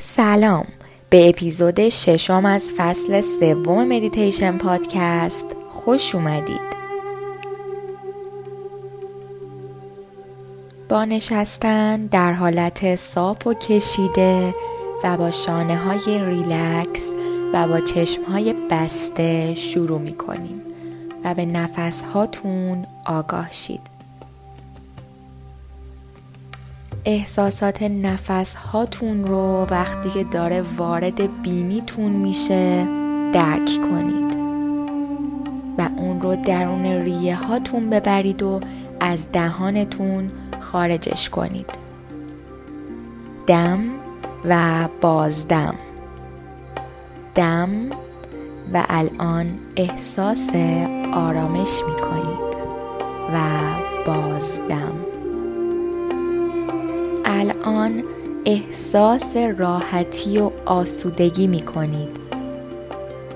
سلام. به اپیزود ششم از فصل سوم مدیتیشن پادکست خوش اومدید. با نشستن در حالت صاف و کشیده و با شانه های ریلکس و با چشم های بسته شروع می کنیم و به نفس هاتون آگاه شید. احساسات نفس هاتون رو وقتی که داره وارد بینیتون میشه درک کنید و اون رو درون ریه هاتون ببرید و از دهانتون خارجش کنید. دم و بازدم. دم و الان احساس آرامش می کنید و بازدم. الان احساس راحتی و آسودگی می کنید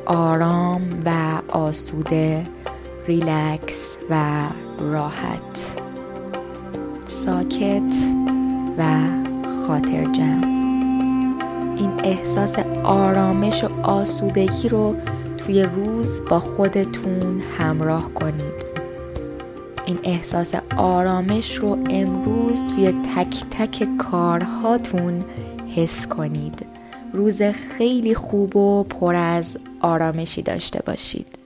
آرام و آسوده ریلکس و راحت. ساکت و خاطر جمع این احساس آرامش و آسودگی رو توی روز با خودتون همراه کنید. این احساس آرامش رو امروز توی تک تک کارهاتون حس کنید. روز خیلی خوب و پر از آرامشی داشته باشید.